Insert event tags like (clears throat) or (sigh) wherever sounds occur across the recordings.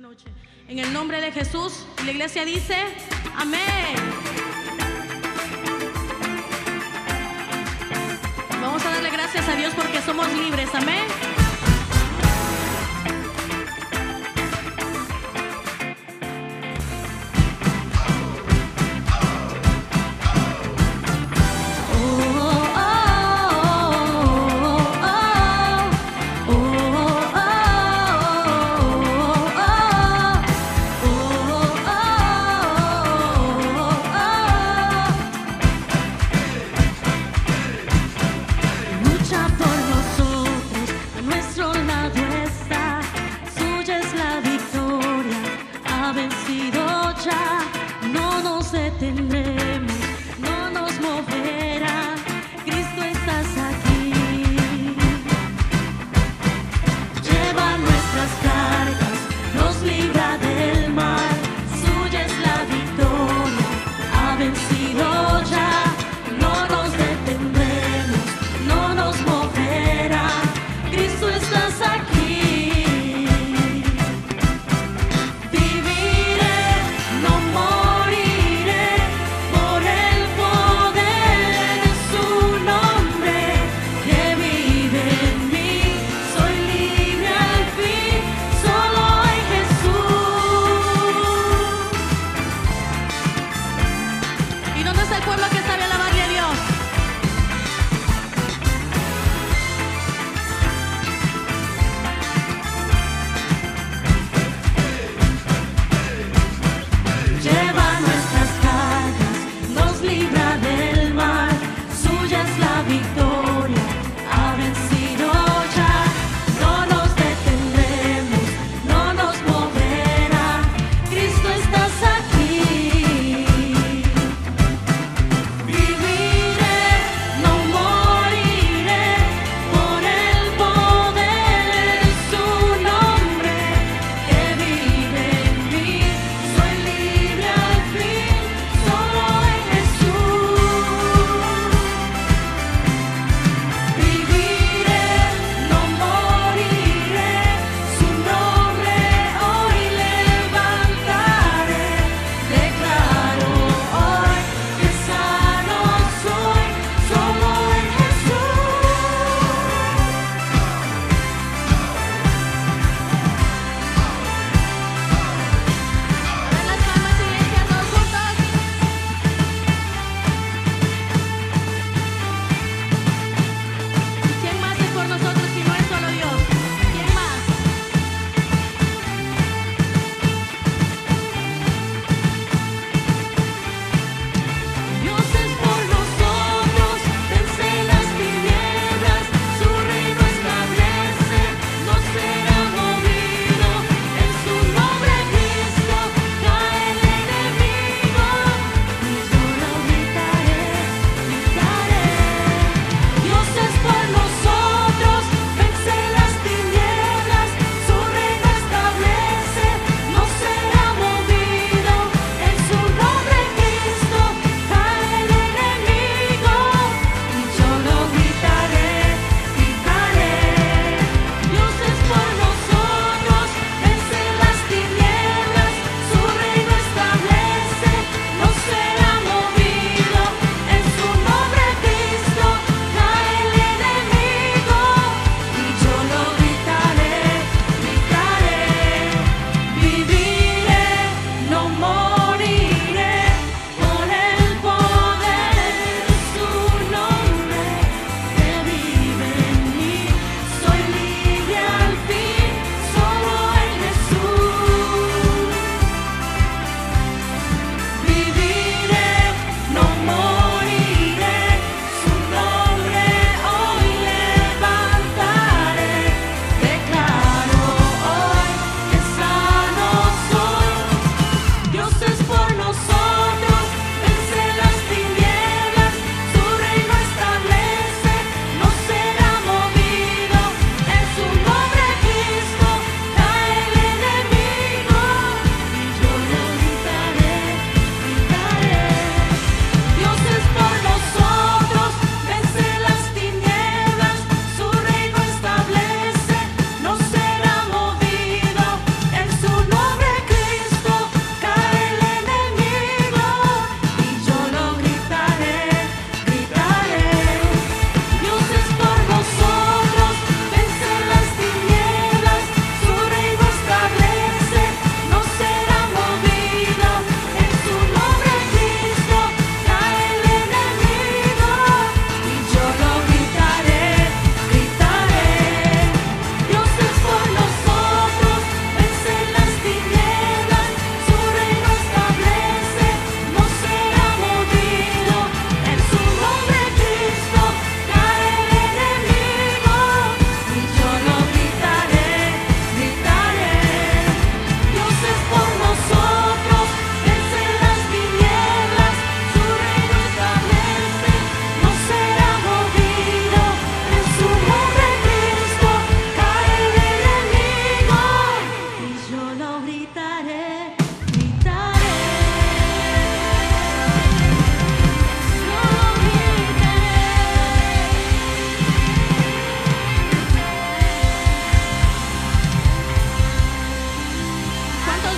noche. En el nombre de Jesús, la iglesia dice, amén. Vamos a darle gracias a Dios porque somos libres, amén.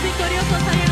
victoriosos.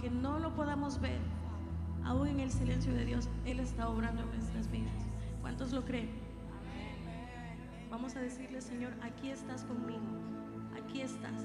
aunque no lo podamos ver, aún en el silencio de Dios, Él está obrando en nuestras vidas. ¿Cuántos lo creen? Vamos a decirle, Señor, aquí estás conmigo, aquí estás.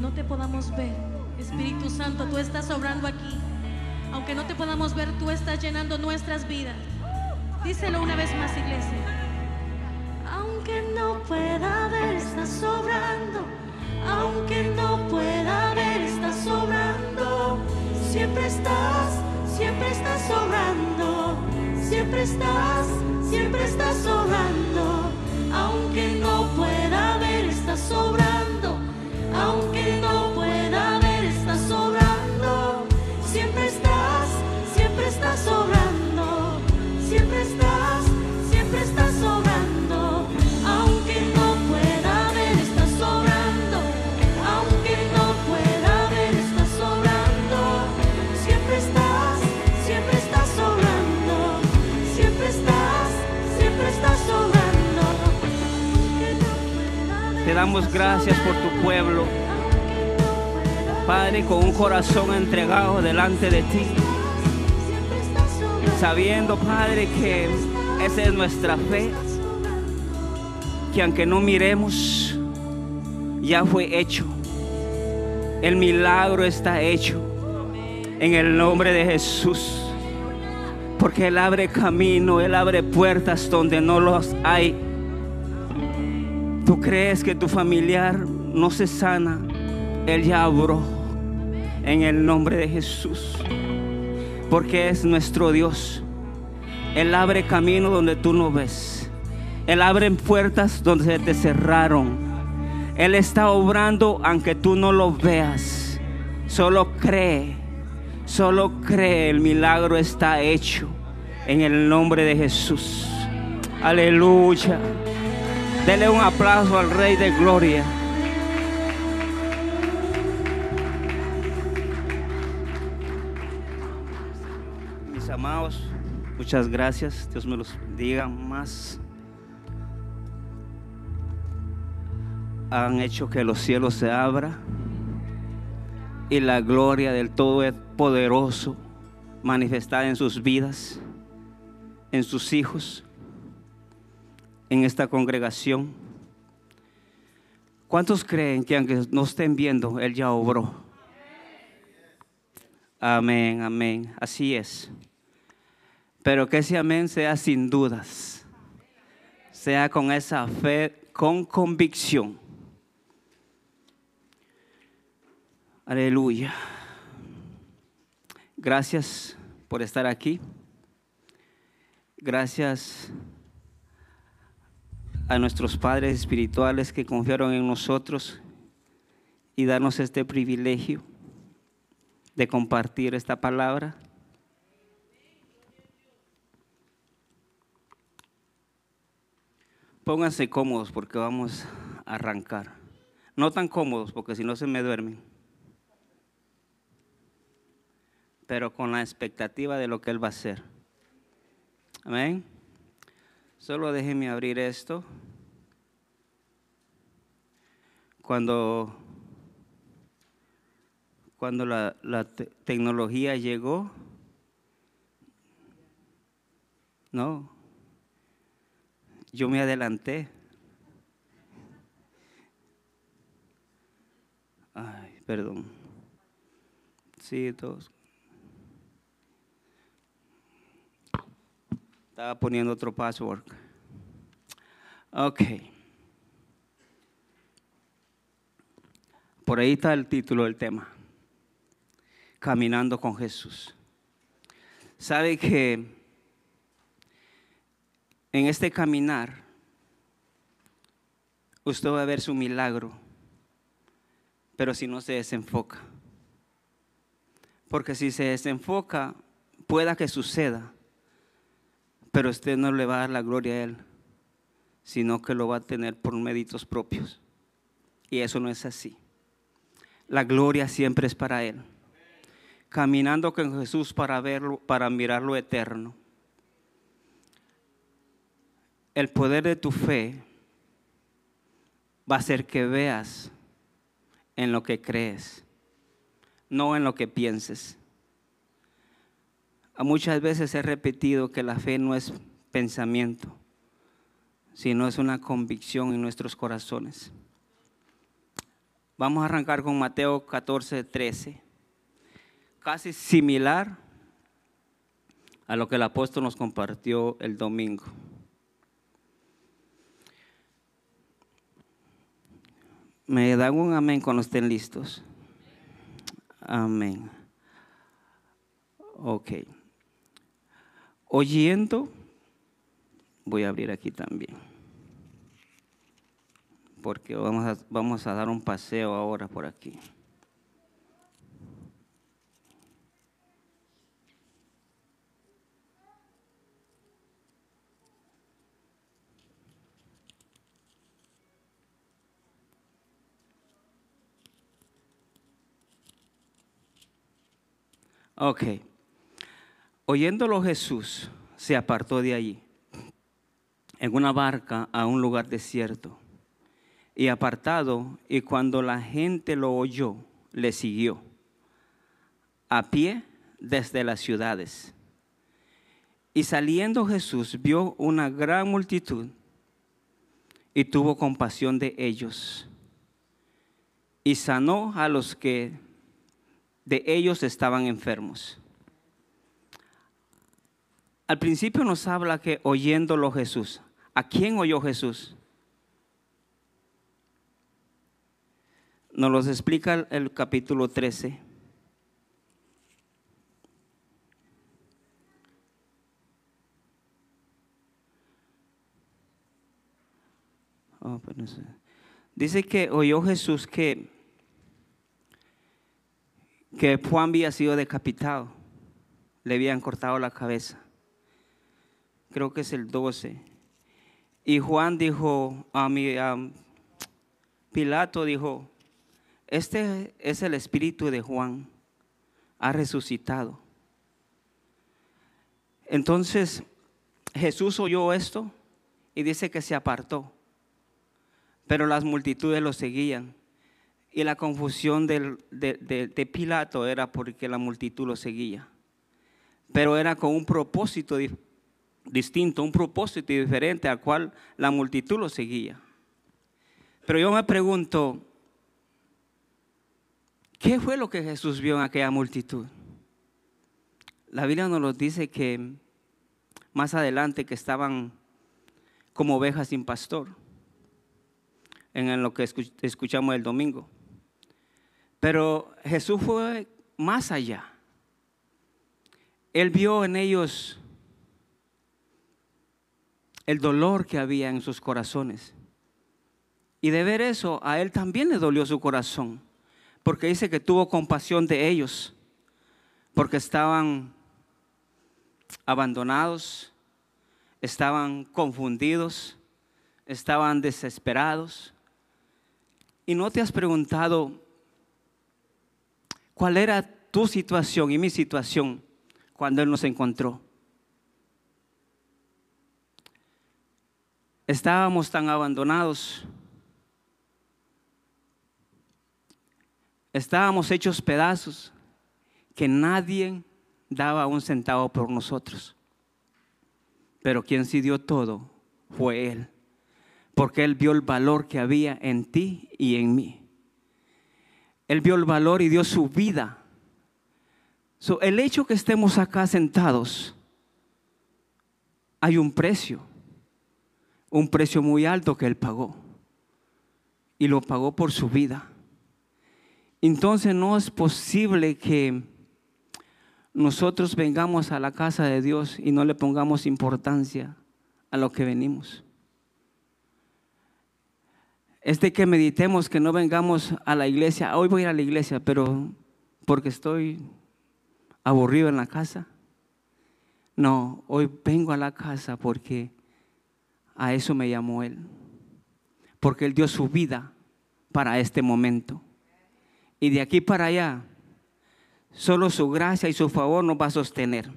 no te podamos ver, Espíritu Santo, tú estás obrando aquí. Aunque no te podamos ver, tú estás llenando nuestras vidas. Díselo una vez más, iglesia. Aunque no pueda ver, estás sobrando. Aunque no pueda ver, estás sobrando. Siempre estás, siempre estás sobrando. Siempre estás, siempre estás sobrando. Aunque no pueda ver, estás sobrando aunque no pueda ver, estás obrando. Siempre estás, siempre estás sobrando. Damos gracias por tu pueblo. Padre, con un corazón entregado delante de ti. Sabiendo, Padre, que esa es nuestra fe. Que aunque no miremos, ya fue hecho. El milagro está hecho. En el nombre de Jesús. Porque Él abre camino, Él abre puertas donde no los hay. Tú crees que tu familiar no se sana. Él ya abrió. En el nombre de Jesús. Porque es nuestro Dios. Él abre camino donde tú no ves. Él abre puertas donde se te cerraron. Él está obrando aunque tú no lo veas. Solo cree. Solo cree. El milagro está hecho. En el nombre de Jesús. Aleluya. Dele un aplauso al Rey de Gloria. Mis amados, muchas gracias. Dios me los bendiga más. Han hecho que los cielos se abran y la gloria del Todopoderoso manifestada en sus vidas, en sus hijos, en esta congregación. ¿Cuántos creen que aunque no estén viendo, Él ya obró? Amén, amén. Así es. Pero que ese amén sea sin dudas. Sea con esa fe, con convicción. Aleluya. Gracias por estar aquí. Gracias a nuestros padres espirituales que confiaron en nosotros y darnos este privilegio de compartir esta palabra. Pónganse cómodos porque vamos a arrancar. No tan cómodos porque si no se me duermen. Pero con la expectativa de lo que Él va a hacer. Amén. Solo déjenme abrir esto. Cuando, cuando la, la te- tecnología llegó, no, yo me adelanté. Ay, perdón. Sí, todos. Estaba poniendo otro password. Ok. Por ahí está el título del tema. Caminando con Jesús. Sabe que en este caminar usted va a ver su milagro, pero si no se desenfoca. Porque si se desenfoca, pueda que suceda, pero usted no le va a dar la gloria a Él, sino que lo va a tener por méritos propios. Y eso no es así. La gloria siempre es para Él. Caminando con Jesús para verlo, para mirar lo eterno. El poder de tu fe va a hacer que veas en lo que crees, no en lo que pienses. Muchas veces he repetido que la fe no es pensamiento, sino es una convicción en nuestros corazones. Vamos a arrancar con Mateo 14, 13. Casi similar a lo que el apóstol nos compartió el domingo. Me dan un amén cuando estén listos. Amén. Ok. Oyendo, voy a abrir aquí también. Porque vamos a, vamos a dar un paseo ahora por aquí. Ok. Oyéndolo Jesús se apartó de allí en una barca a un lugar desierto y apartado, y cuando la gente lo oyó, le siguió, a pie desde las ciudades. Y saliendo Jesús vio una gran multitud y tuvo compasión de ellos. Y sanó a los que de ellos estaban enfermos. Al principio nos habla que oyéndolo Jesús. ¿A quién oyó Jesús? Nos los explica el, capítulo 13. Oh, pues. Dice que oyó Jesús que, que Juan había sido decapitado, le habían cortado la cabeza. Creo que es el 12. Y Juan dijo a mi Pilato dijo, este es el espíritu de Juan, ha resucitado. Entonces Jesús oyó esto y dice que se apartó pero las multitudes lo seguían. Y la confusión del- de, de- de Pilato era porque la multitud lo seguía. Pero era con un propósito di- distinto, un propósito diferente al cual la multitud lo seguía. Pero yo me pregunto, ¿qué fue lo que Jesús vio en aquella multitud? La Biblia nos dice que más adelante que estaban como ovejas sin pastor en lo que escu- escuchamos el domingo. Pero Jesús fue más allá. Él vio en ellos el dolor que había en sus corazones. Y de ver eso, a él también le dolió su corazón, porque dice que tuvo compasión de ellos, porque estaban abandonados, estaban confundidos, estaban desesperados. Y no te has preguntado cuál era tu situación y mi situación cuando Él nos encontró. Estábamos tan abandonados. Estábamos hechos pedazos que nadie daba un centavo por nosotros. Pero quien sí dio todo fue Él porque Él vio el valor que había en ti y en mí. Él vio el valor y dio su vida. So, el hecho que estemos acá sentados, hay un precio, un precio muy alto que Él pagó. Y lo pagó por su vida. Entonces no es posible que nosotros vengamos a la casa de Dios y no le pongamos importancia a lo que venimos es de que meditemos, que no vengamos a la iglesia. Hoy voy a ir a la iglesia, pero porque estoy aburrido en la casa. No, hoy vengo a la casa porque a eso me llamó Él. Porque Él dio su vida para este momento. Y de aquí para allá, solo su gracia y su favor nos va a sostener.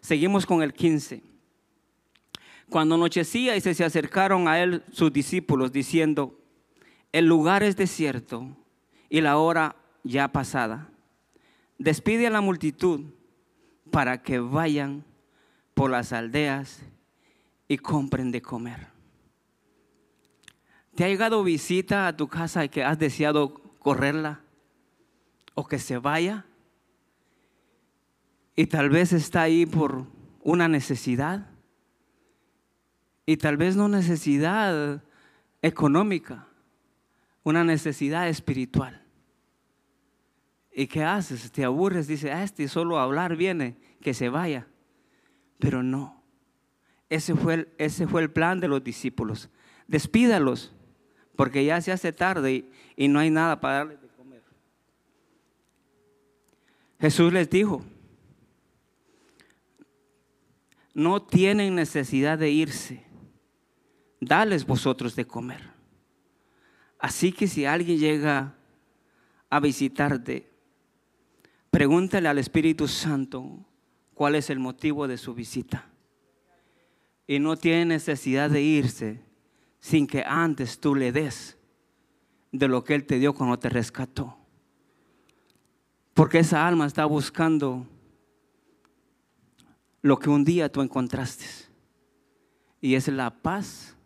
Seguimos con el 15. Cuando anochecía y se, se acercaron a Él sus discípulos diciendo, el lugar es desierto y la hora ya pasada. Despide a la multitud para que vayan por las aldeas y compren de comer. ¿Te ha llegado visita a tu casa y que has deseado correrla o que se vaya? Y tal vez está ahí por una necesidad. Y tal vez no necesidad económica una necesidad espiritual. ¿Y qué haces? Te aburres, dice, ah, este solo a hablar viene, que se vaya. Pero no. Ese fue, el, ese fue el plan de los discípulos. Despídalos, porque ya se hace tarde y, y no hay nada para darles de comer. Jesús les dijo, no tienen necesidad de irse, dales vosotros de comer. Así que si alguien llega a visitarte, pregúntale al Espíritu Santo cuál es el motivo de su visita. Y no tiene necesidad de irse sin que antes tú le des de lo que Él te dio cuando te rescató. Porque esa alma está buscando lo que un día tú encontraste. Y es la paz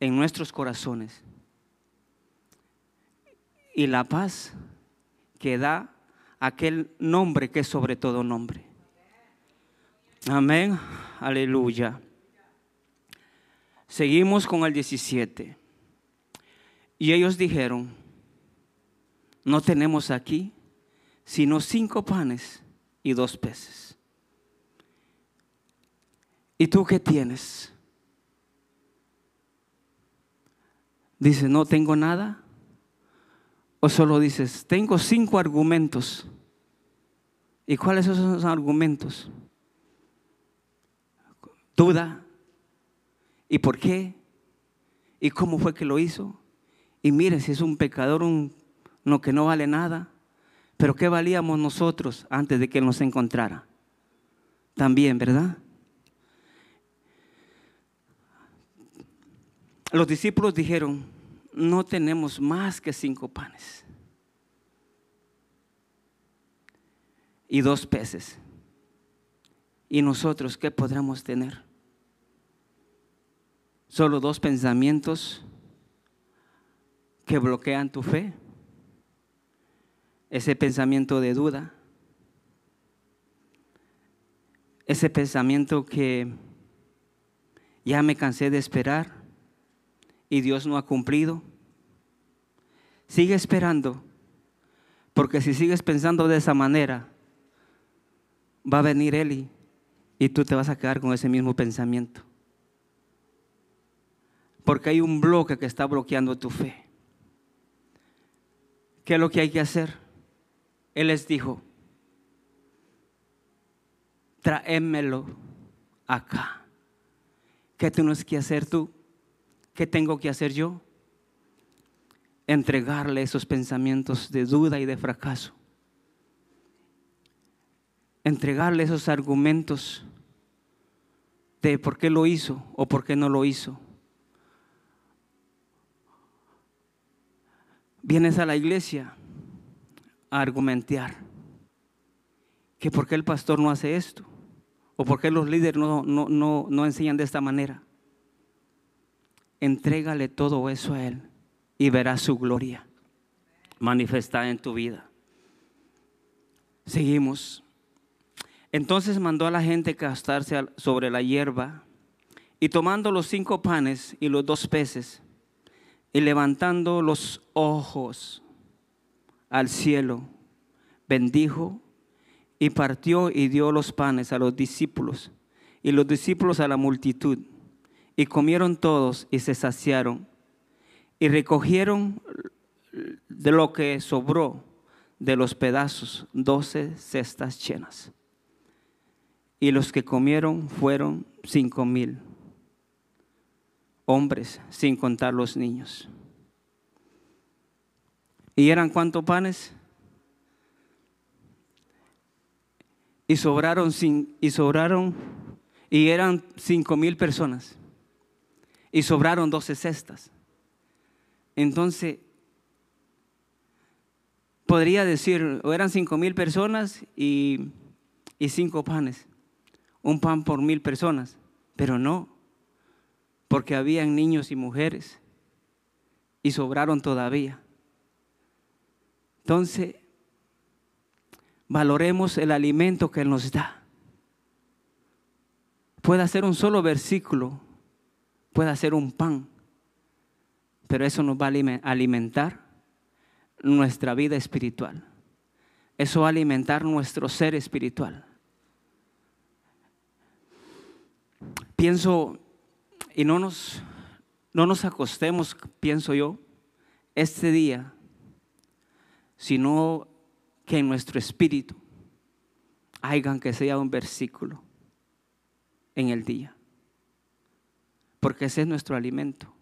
en nuestros corazones. Y la paz que da aquel nombre que es sobre todo nombre. Amén. Aleluya. Seguimos con el 17. Y ellos dijeron, no tenemos aquí sino cinco panes y dos peces. ¿Y tú qué tienes? Dice, no tengo nada. O solo dices, tengo cinco argumentos. ¿Y cuáles son esos argumentos? Duda. ¿Y por qué? ¿Y cómo fue que lo hizo? Y mire, si es un pecador, un, no que no vale nada. Pero ¿qué valíamos nosotros antes de que nos encontrara? También, ¿verdad? Los discípulos dijeron, no tenemos más que cinco panes y dos peces. ¿Y nosotros qué podremos tener? Solo dos pensamientos que bloquean tu fe ese pensamiento de duda, ese pensamiento que ya me cansé de esperar y Dios no ha cumplido. Sigue esperando, porque si sigues pensando de esa manera, va a venir Él y, tú te vas a quedar con ese mismo pensamiento. Porque hay un bloque que está bloqueando tu fe. ¿Qué es lo que hay que hacer? Él les dijo, tráemelo acá. ¿Qué tienes que hacer tú? ¿Qué tengo que hacer yo? Entregarle esos pensamientos de duda y de fracaso. Entregarle esos argumentos de por qué lo hizo o por qué no lo hizo. Vienes a la iglesia argumentar que por qué el pastor no hace esto o por qué los líderes no, no, no, no enseñan de esta manera. Entrégale todo eso a Él y verás su gloria manifestada en tu vida. Seguimos. Entonces mandó a la gente castarse sobre la hierba y tomando los cinco panes y los dos peces y levantando los ojos al cielo, bendijo y partió y dio los panes a los discípulos y los discípulos a la multitud. Y comieron todos y se saciaron y recogieron de lo que sobró de los pedazos doce cestas llenas. Y los que comieron fueron cinco mil hombres, sin contar los niños. ¿Y eran cuántos panes? Y sobraron, y sobraron, y eran cinco mil personas. Y sobraron doce cestas. Entonces, podría decir, o eran cinco mil personas y, y cinco panes. Un pan por mil personas. Pero no, porque habían niños y mujeres. Y sobraron todavía. Entonces, valoremos el alimento que nos da. Puede ser un solo versículo, puede ser un pan, pero eso nos va a alimentar nuestra vida espiritual. Eso va a alimentar nuestro ser espiritual. Pienso, y no nos, no nos acostemos, pienso yo, este día sino que en nuestro espíritu hagan que sea un versículo en el día. Porque ese es nuestro alimento.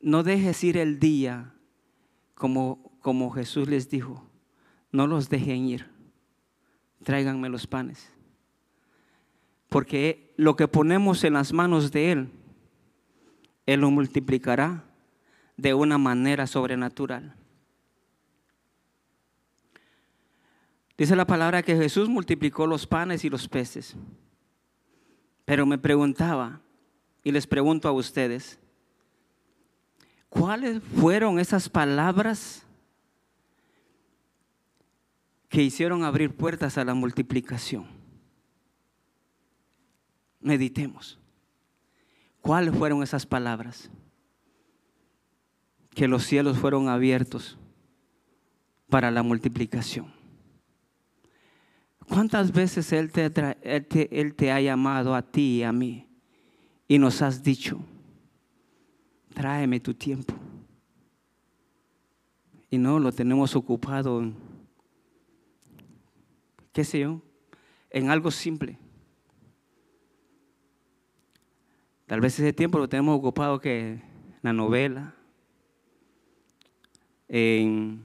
No dejes ir el día como, como Jesús les dijo. No los dejen ir. Tráiganme los panes. Porque lo que ponemos en las manos de Él, Él lo multiplicará de una manera sobrenatural. Dice la palabra que Jesús multiplicó los panes y los peces. Pero me preguntaba, y les pregunto a ustedes, ¿cuáles fueron esas palabras que hicieron abrir puertas a la multiplicación? Meditemos. ¿Cuáles fueron esas palabras? Que los cielos fueron abiertos para la multiplicación. ¿Cuántas veces Él te, él te, él te ha llamado a ti y a mí y nos has dicho, tráeme tu tiempo? Y no lo tenemos ocupado en, qué sé yo, en algo simple. Tal vez ese tiempo lo tenemos ocupado que la novela, en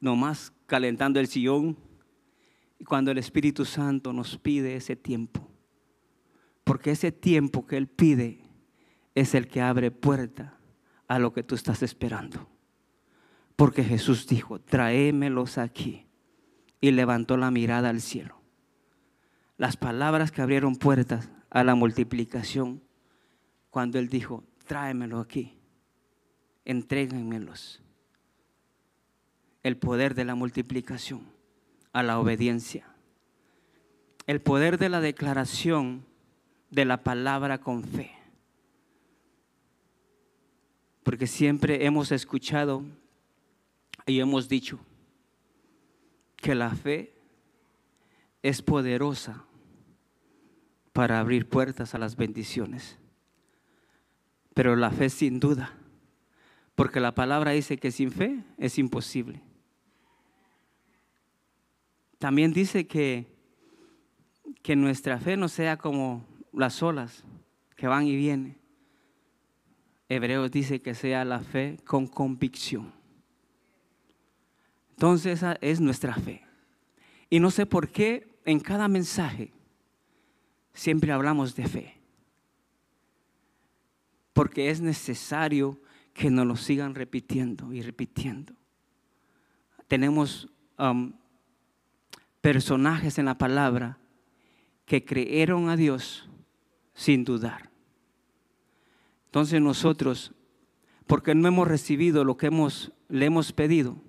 nomás calentando el sillón, cuando el Espíritu Santo nos pide ese tiempo. Porque ese tiempo que Él pide es el que abre puerta a lo que tú estás esperando. Porque Jesús dijo, tráemelos aquí. Y levantó la mirada al cielo. Las palabras que abrieron puertas a la multiplicación, cuando Él dijo, tráemelo aquí, entréguenmelos el poder de la multiplicación a la obediencia. El poder de la declaración de la palabra con fe. Porque siempre hemos escuchado y hemos dicho que la fe es poderosa para abrir puertas a las bendiciones. Pero la fe sin duda, porque la palabra dice que sin fe es imposible. También dice que, que nuestra fe no sea como las olas que van y vienen. Hebreos dice que sea la fe con convicción. Entonces esa es nuestra fe. Y no sé por qué en cada mensaje siempre hablamos de fe. Porque es necesario que nos lo sigan repitiendo y repitiendo. Tenemos um, personajes en la palabra que creyeron a Dios sin dudar. Entonces nosotros, porque no hemos recibido lo que hemos, le hemos pedido,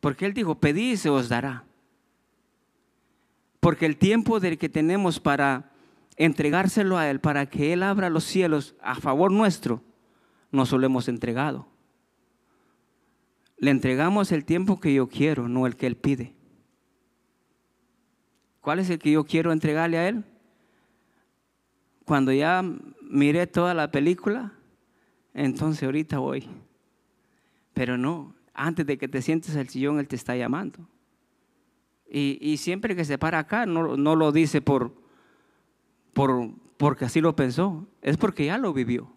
porque Él dijo, pedid y se os dará. Porque el tiempo del que tenemos para entregárselo a Él, para que Él abra los cielos a favor nuestro, no solo hemos entregado. Le entregamos el tiempo que yo quiero, no el que Él pide. ¿Cuál es el que yo quiero entregarle a Él? Cuando ya miré toda la película, entonces ahorita voy. Pero no, antes de que te sientes al sillón, Él te está llamando. Y, siempre que se para acá, no, no lo dice por, por, porque así lo pensó, es porque ya lo vivió.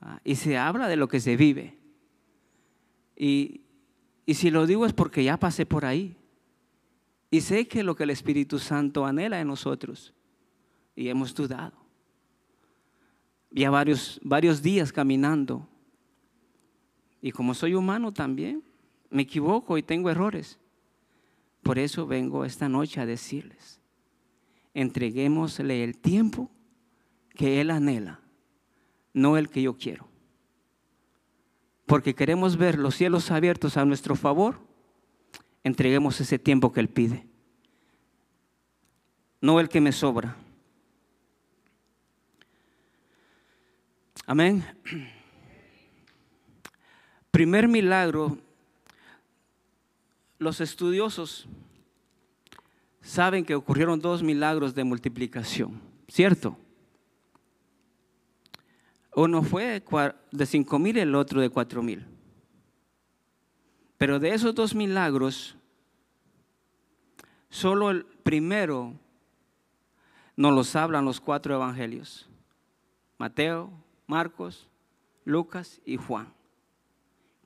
Ah, y se habla de lo que se vive. Y, y si lo digo es porque ya pasé por ahí. Y sé que lo que el Espíritu Santo anhela en nosotros. Y hemos dudado. Ya varios, varios días caminando. Y como soy humano también, me equivoco y tengo errores. Por eso vengo esta noche a decirles, entreguémosle el tiempo que Él anhela, no el que yo quiero. Porque queremos ver los cielos abiertos a nuestro favor entreguemos ese tiempo que Él pide, no el que me sobra. Amén. (clears throat) Primer milagro, los estudiosos saben que ocurrieron dos milagros de multiplicación, ¿cierto? Uno fue de cinco mil y el otro de cuatro mil. Pero de esos dos milagros, solo el primero nos los hablan los cuatro evangelios. Mateo, Marcos, Lucas y Juan.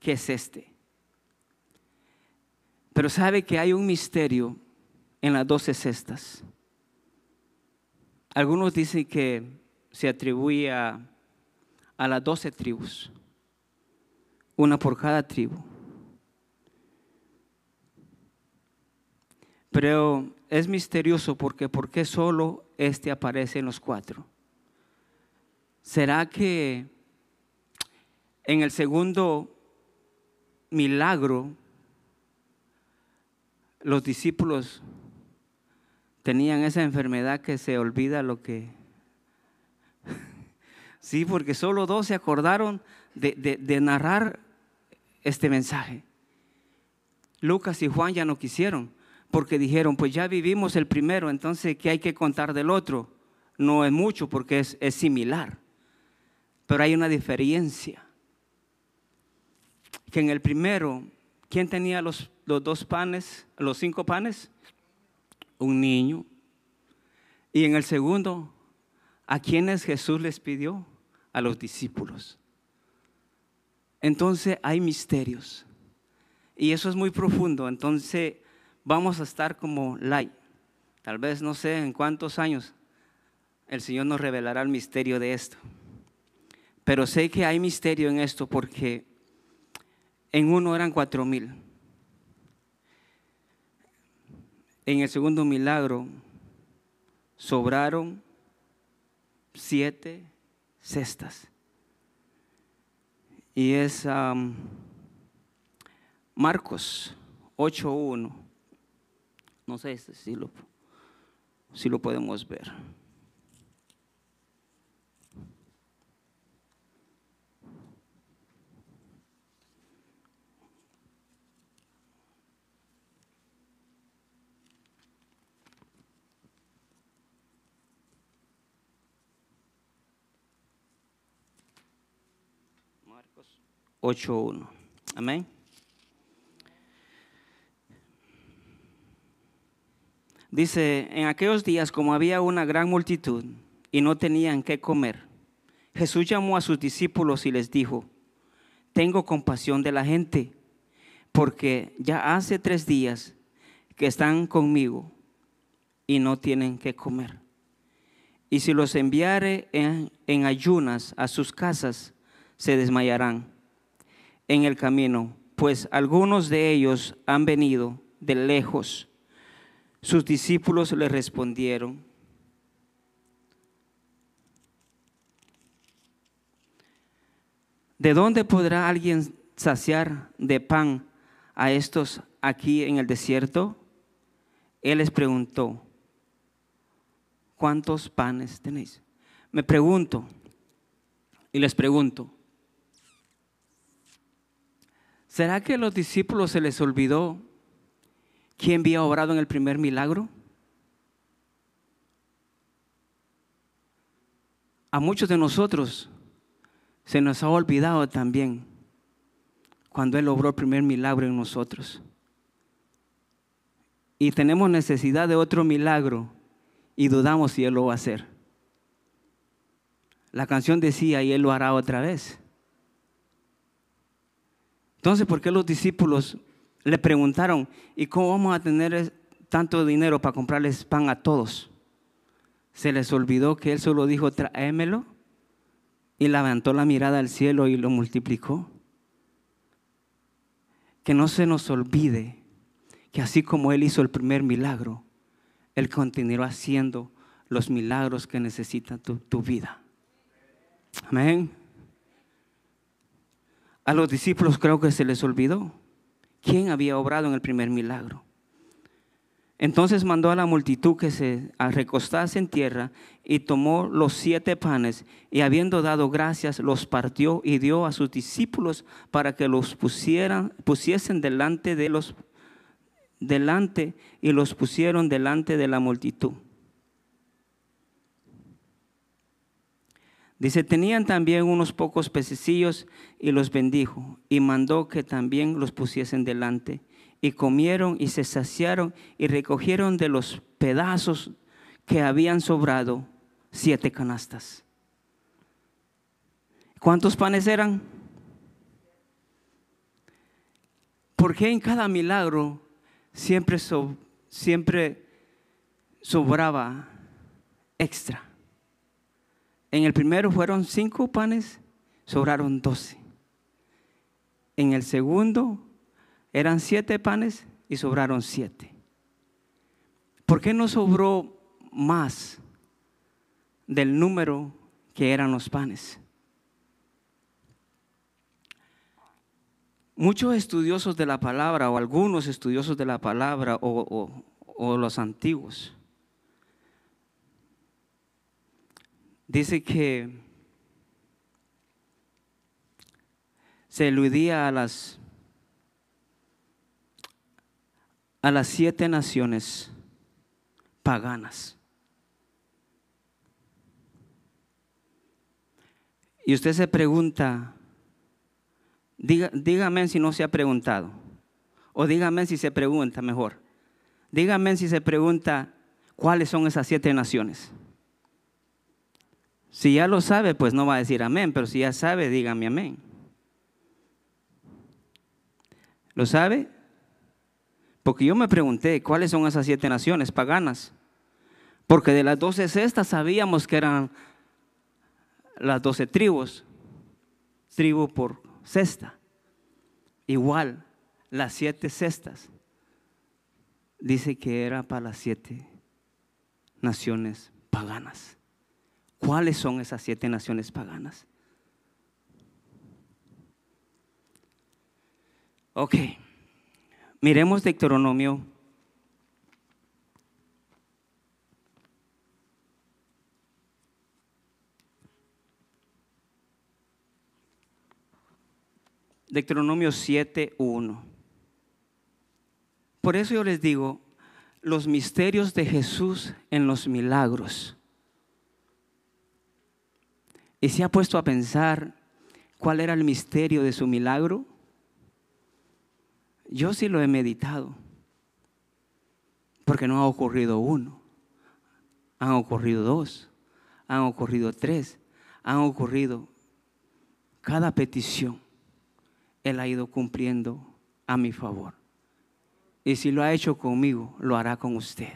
¿Qué es este? Pero sabe que hay un misterio en las doce cestas. Algunos dicen que se atribuye a, a las doce tribus, una por cada tribu. Pero es misterioso porque ¿por qué solo este aparece en los cuatro? ¿Será que en el segundo milagro los discípulos tenían esa enfermedad que se olvida lo que... (laughs) sí, porque solo dos se acordaron de, de- narrar este mensaje. Lucas y Juan ya no quisieron, porque dijeron, pues ya vivimos el primero, entonces ¿qué hay que contar del otro? No es mucho porque es, es similar, pero hay una diferencia. Que en el primero, ¿quién tenía los, dos panes, los cinco panes? Un niño. Y en el segundo, ¿a quiénes Jesús les pidió? A los discípulos. Entonces hay misterios. Y eso es muy profundo. Entonces vamos a estar como light. Tal vez no sé en cuántos años el Señor nos revelará el misterio de esto. Pero sé que hay misterio en esto porque en uno eran cuatro mil. En el segundo milagro sobraron siete cestas. Y es am, Marcos 8.1. No sé si lo podemos ver. 8.1. Amén. Dice, en aquellos días como había una gran multitud y no tenían qué comer, Jesús llamó a sus discípulos y les dijo, tengo compasión de la gente, porque ya hace tres días que están conmigo y no tienen qué comer. Y si los enviare en, en ayunas a sus casas, se desmayarán en el camino, pues algunos de ellos han venido de lejos. Sus discípulos le respondieron, ¿de dónde podrá alguien saciar de pan a estos aquí en el desierto? Él les preguntó, ¿cuántos panes tenéis? Me pregunto, y les pregunto, ¿será que a los discípulos se les olvidó quién había obrado en el primer milagro? A muchos de nosotros se nos ha olvidado también cuando Él obró el primer milagro en nosotros. Y tenemos necesidad de otro milagro y dudamos si Él lo va a hacer. La canción decía, y Él lo hará otra vez. Entonces, ¿por qué los discípulos le preguntaron, ¿y cómo vamos a tener tanto dinero para comprarles pan a todos? Se les olvidó que Él solo dijo, tráemelo, y levantó la mirada al cielo y lo multiplicó. Que no se nos olvide que así como Él hizo el primer milagro, Él continuará haciendo los milagros que necesita tu, tu vida. Amén. A los discípulos creo que se les olvidó quién había obrado en el primer milagro. Entonces mandó a la multitud que se recostase en tierra y tomó los siete panes y habiendo dado gracias los partió y dio a sus discípulos para que los pusieran, pusiesen delante de los delante y los pusieron delante de la multitud. Dice, tenían también unos pocos pececillos y los bendijo y mandó que también los pusiesen delante. Y comieron y se saciaron y recogieron de los pedazos que habían sobrado siete canastas. ¿Cuántos panes eran? ¿Por qué en cada milagro siempre, siempre sobraba extra? En el primero fueron cinco panes sobraron doce. En el segundo eran siete panes y sobraron siete. ¿Por qué no sobró más del número que eran los panes? Muchos estudiosos de la palabra, o algunos estudiosos de la palabra, o, o- o los antiguos, dice que se eludía a las a las siete naciones paganas. Y usted se pregunta, diga, dígame si no se ha preguntado, o dígame si se pregunta mejor, dígame si se pregunta cuáles son esas siete naciones. Si ya lo sabe, pues no va a decir amén, pero si ya sabe, dígame amén. ¿Lo sabe? Porque yo me pregunté, ¿cuáles son esas siete naciones paganas? Porque de las doce cestas sabíamos que eran las doce tribus, tribu por cesta. Igual, las siete cestas, dice que era para las siete naciones paganas. ¿Cuáles son esas siete naciones paganas? Ok, miremos Deuteronomio. Deuteronomio 7.1. Por eso yo les digo, los misterios de Jesús en los milagros. ¿Y se ha puesto a pensar cuál era el misterio de su milagro? Yo sí lo he meditado, porque no ha ocurrido uno, han ocurrido dos, han ocurrido tres, han ocurrido cada petición. Él ha ido cumpliendo a mi favor. Y si lo ha hecho conmigo, lo hará con usted.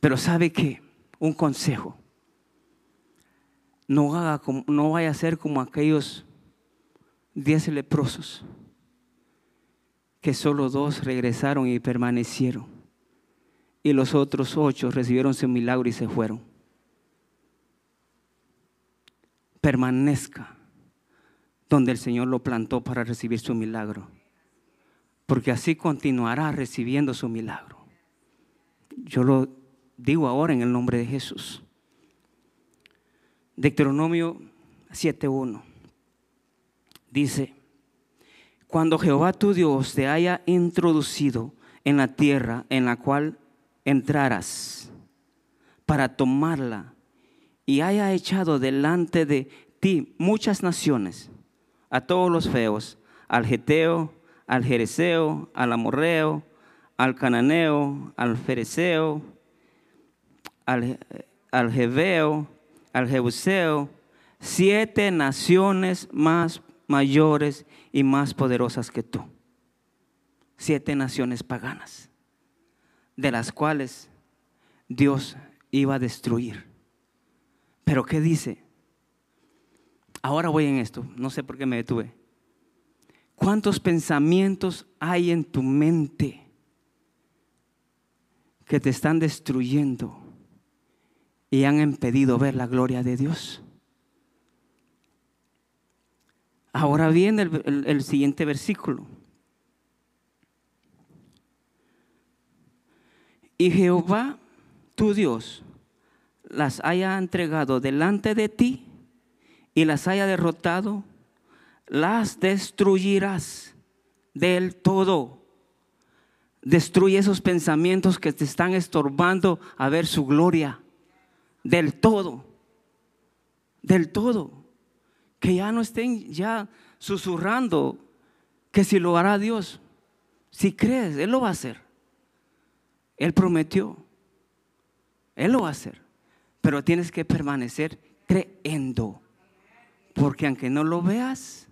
Pero ¿sabe qué? Un consejo. No, haga como- no vaya a ser como aquellos diez leprosos, que solo dos regresaron y permanecieron. Y los otros ocho recibieron su milagro y se fueron. Permanezca donde el Señor lo plantó para recibir su milagro. Porque así continuará recibiendo su milagro. Yo lo digo ahora en el nombre de Jesús. Deuteronomio 7.1 dice, cuando Jehová tu Dios te haya introducido en la tierra en la cual entrarás para tomarla y haya echado delante de ti muchas naciones, a todos los feos, al geteo, al jereseo, al amorreo, al cananeo, al fereceo, al, al jebeo, al jebuseo, siete naciones más mayores y más poderosas que tú. Siete naciones paganas, de las cuales Dios iba a destruir. Pero ¿qué dice? Ahora voy en esto, no sé por qué me detuve. ¿Cuántos pensamientos hay en tu mente que te están destruyendo y han impedido ver la gloria de Dios? Ahora viene el, el- el siguiente versículo. Y Jehová, tu Dios, las haya entregado delante de ti y las haya derrotado, las destruirás del todo. Destruye esos pensamientos que te están estorbando a ver su gloria. Del todo. Del todo. Que ya no estén ya susurrando que si lo hará Dios. Si crees, Él lo va a hacer. Él prometió. Él lo va a hacer. Pero tienes que permanecer creyendo. Porque aunque no lo veas,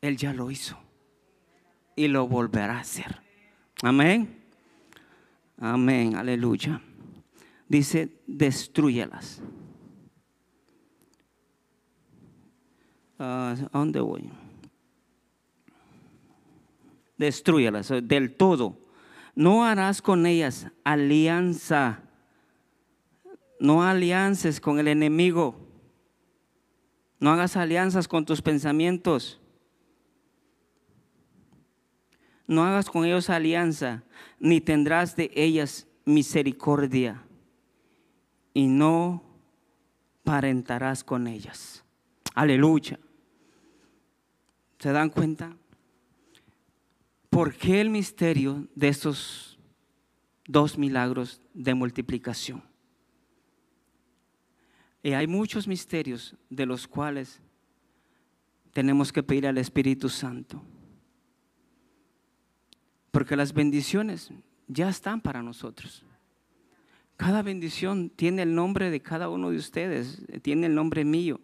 Él ya lo hizo. Y lo volverá a hacer. Amén. Amén. Aleluya. Dice, destruyelas. ah, ¿a dónde voy? Destruyalas del todo. No harás con ellas alianza. No aliances con el enemigo. No hagas alianzas con tus pensamientos. No hagas con ellos alianza, ni tendrás de ellas misericordia. Y no parentarás con ellas. Aleluya. ¿Se dan cuenta? ¿Por qué el misterio de estos dos milagros de multiplicación? Y hay muchos misterios de los cuales tenemos que pedir al Espíritu Santo. Porque las bendiciones ya están para nosotros. Cada bendición tiene el nombre de cada uno de ustedes, tiene el nombre mío.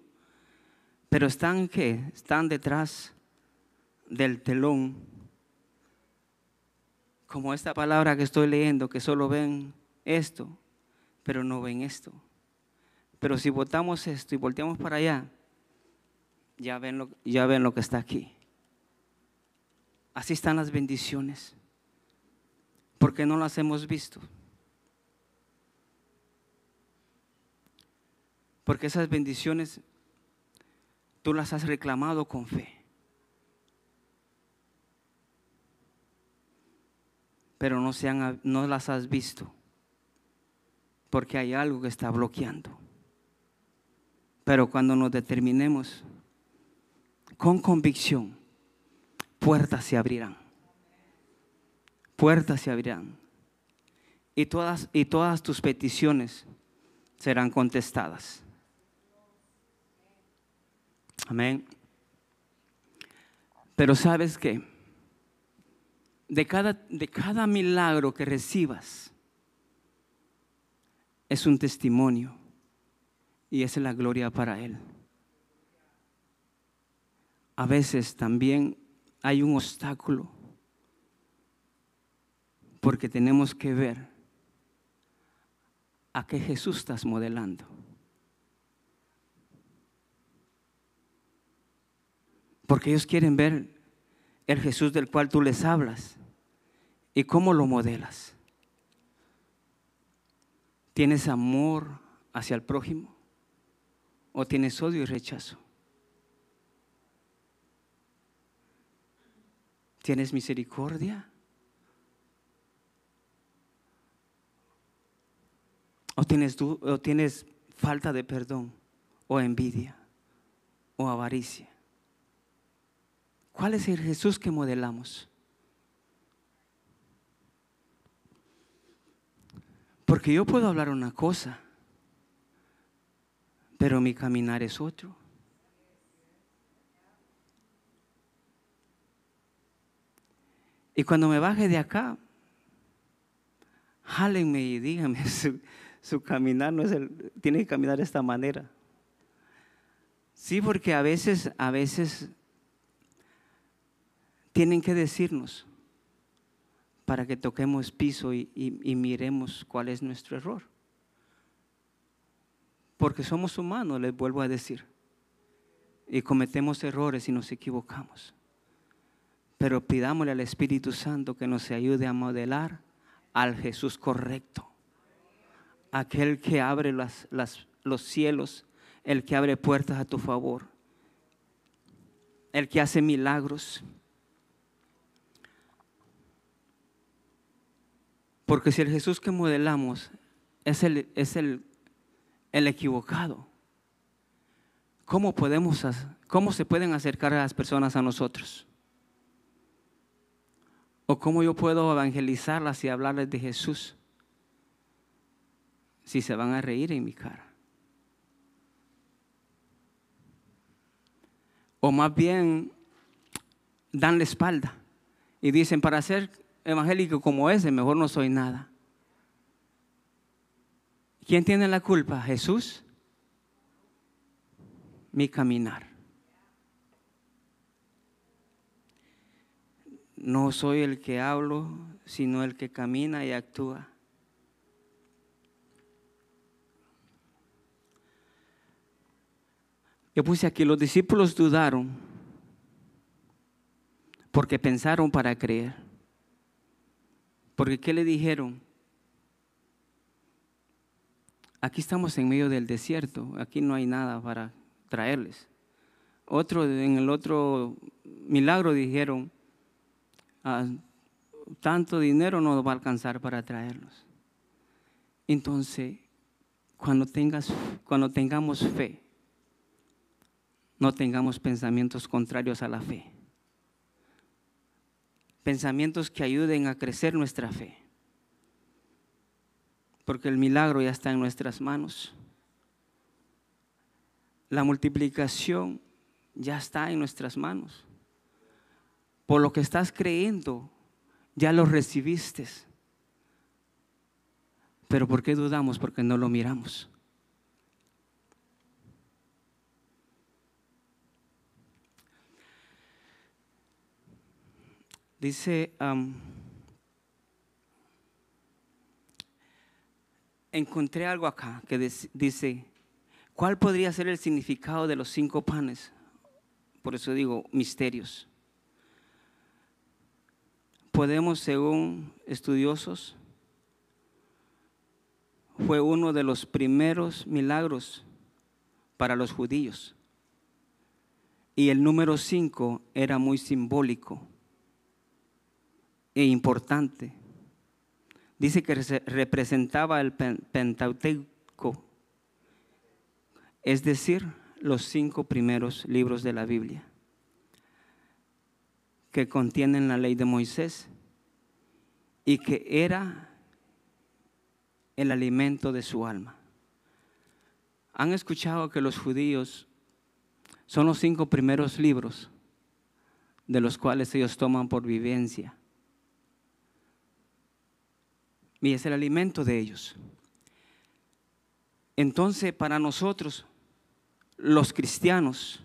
Pero están que están detrás del telón. Como esta palabra que estoy leyendo, que solo ven esto, pero no ven esto. Pero si votamos esto y volteamos para allá, ya ven lo, ya ven lo que está aquí. Así están las bendiciones. Porque no las hemos visto. Porque esas bendiciones tú las has reclamado con fe. Pero no, se han, no las has visto. Porque hay algo que está bloqueando. Pero cuando nos determinemos con convicción, puertas se abrirán. Puertas se abrirán. Y todas, y todas tus peticiones serán contestadas. Amén. Pero sabes que de cada, de cada milagro que recibas es un testimonio y es la gloria para Él. A veces también hay un obstáculo porque tenemos que ver a qué Jesús estás modelando. Porque ellos quieren ver el Jesús del cual tú les hablas y cómo lo modelas. ¿Tienes amor hacia el prójimo o tienes odio y rechazo? ¿Tienes misericordia? ¿O tienes, o tienes falta de perdón? ¿O envidia? ¿O avaricia? ¿Cuál es el Jesús que modelamos? Porque yo puedo hablar una cosa, pero mi caminar es otro. Y cuando me baje de acá, jálenme y díganme, (laughs) su, caminar no es el, tiene que caminar de esta manera. Sí, porque a veces, a veces tienen que decirnos para que toquemos piso y, miremos cuál es nuestro error. Porque somos humanos, les vuelvo a decir. Y cometemos errores y nos equivocamos. Pero pidámosle al Espíritu Santo que nos ayude a modelar al Jesús correcto. Aquel que abre los cielos, el que abre puertas a tu favor, el que hace milagros Porque si el Jesús que modelamos es el, es el, el equivocado, ¿cómo, podemos, ¿cómo se pueden acercar a las personas a nosotros? ¿O cómo yo puedo evangelizarlas y hablarles de Jesús si se van a reír en mi cara? O más bien dan la espalda y dicen, para hacer evangélico como ese, mejor no soy nada. ¿Quién tiene la culpa? Jesús. Mi caminar. No soy el que hablo, sino el que camina y actúa. Yo puse aquí, los discípulos dudaron porque pensaron para creer. Porque ¿qué le dijeron? Aquí estamos en medio del desierto, aquí no hay nada para traerles. Otro, en el otro milagro dijeron, "Ah, tanto dinero no va a alcanzar para traerlos. Entonces, cuando, tengas, cuando tengamos fe, no tengamos pensamientos contrarios a la fe. Pensamientos que ayuden a crecer nuestra fe. Porque el milagro ya está en nuestras manos. La multiplicación ya está en nuestras manos. Por lo que estás creyendo, ya lo recibiste. Pero ¿por qué dudamos? Porque no lo miramos. Dice, encontré algo acá que dice, ¿cuál podría ser el significado de los cinco panes? Por eso digo, misterios. Podemos, según estudiosos, fue uno de los primeros milagros para los judíos. Y el número cinco era muy simbólico e importante. Dice que se- representaba el pen- Pentateuco, es decir, los cinco primeros libros de la Biblia, que contienen la ley de Moisés y que era el alimento de su alma. ¿Han escuchado que los judíos son los cinco primeros libros de los cuales ellos toman por vivencia? Y es el alimento de ellos. Entonces, para nosotros, los cristianos,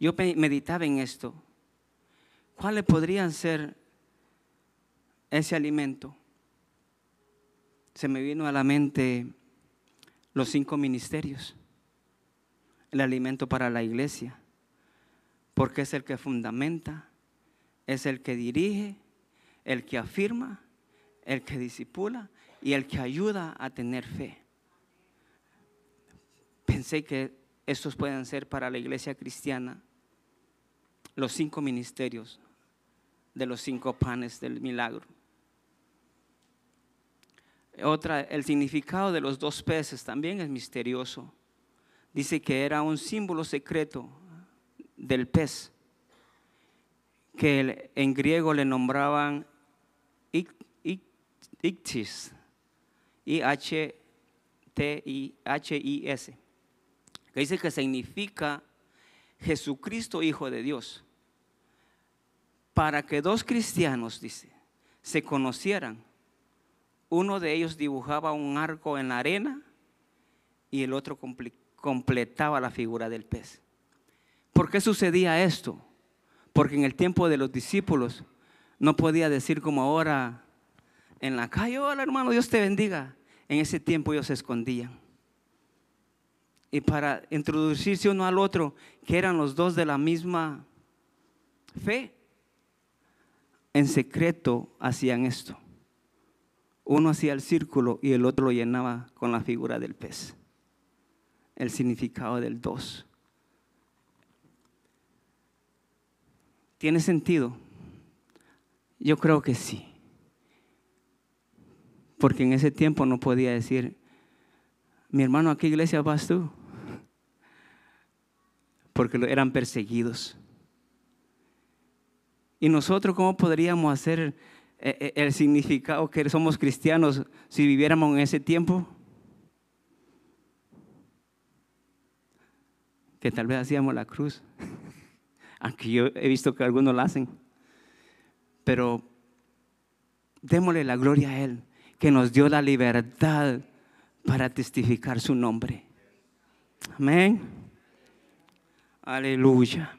yo meditaba en esto. ¿Cuáles podrían ser ese alimento? Se me vino a la mente los cinco ministerios, el alimento para la iglesia, porque es el que fundamenta, es el que dirige, el que afirma, el que disipula y el que ayuda a tener fe. Pensé que estos pueden ser para la iglesia cristiana los cinco ministerios de los cinco panes del milagro. Otra, el significado de los dos peces también es misterioso. Dice que era un símbolo secreto del pez, que en griego le nombraban ic- ic- Ichthys, I-H-T-I-H-I-S, que dice que significa Jesucristo, Hijo de Dios. Para que dos cristianos, dice, se conocieran, uno de ellos dibujaba un arco en la arena y el otro completaba la figura del pez. ¿Por qué sucedía esto? Porque en el tiempo de los discípulos no podía decir como ahora en la calle, hola hermano, Dios te bendiga. En ese tiempo ellos se escondían. Y para introducirse uno al otro, que eran los dos de la misma fe, en secreto hacían esto. Uno hacía el círculo y el otro lo llenaba con la figura del pez. El significado del dos. ¿Tiene sentido? Yo creo que sí. Porque en ese tiempo no podía decir, mi hermano, ¿a qué iglesia vas tú? Porque eran perseguidos. ¿Y nosotros cómo podríamos hacer eh, eh, el significado que somos cristianos si viviéramos en ese tiempo? Que tal vez hacíamos la cruz. (laughs) Aunque yo he visto que algunos la hacen. Pero démosle la gloria a Él, que nos dio la libertad para testificar su nombre. Amén. Aleluya.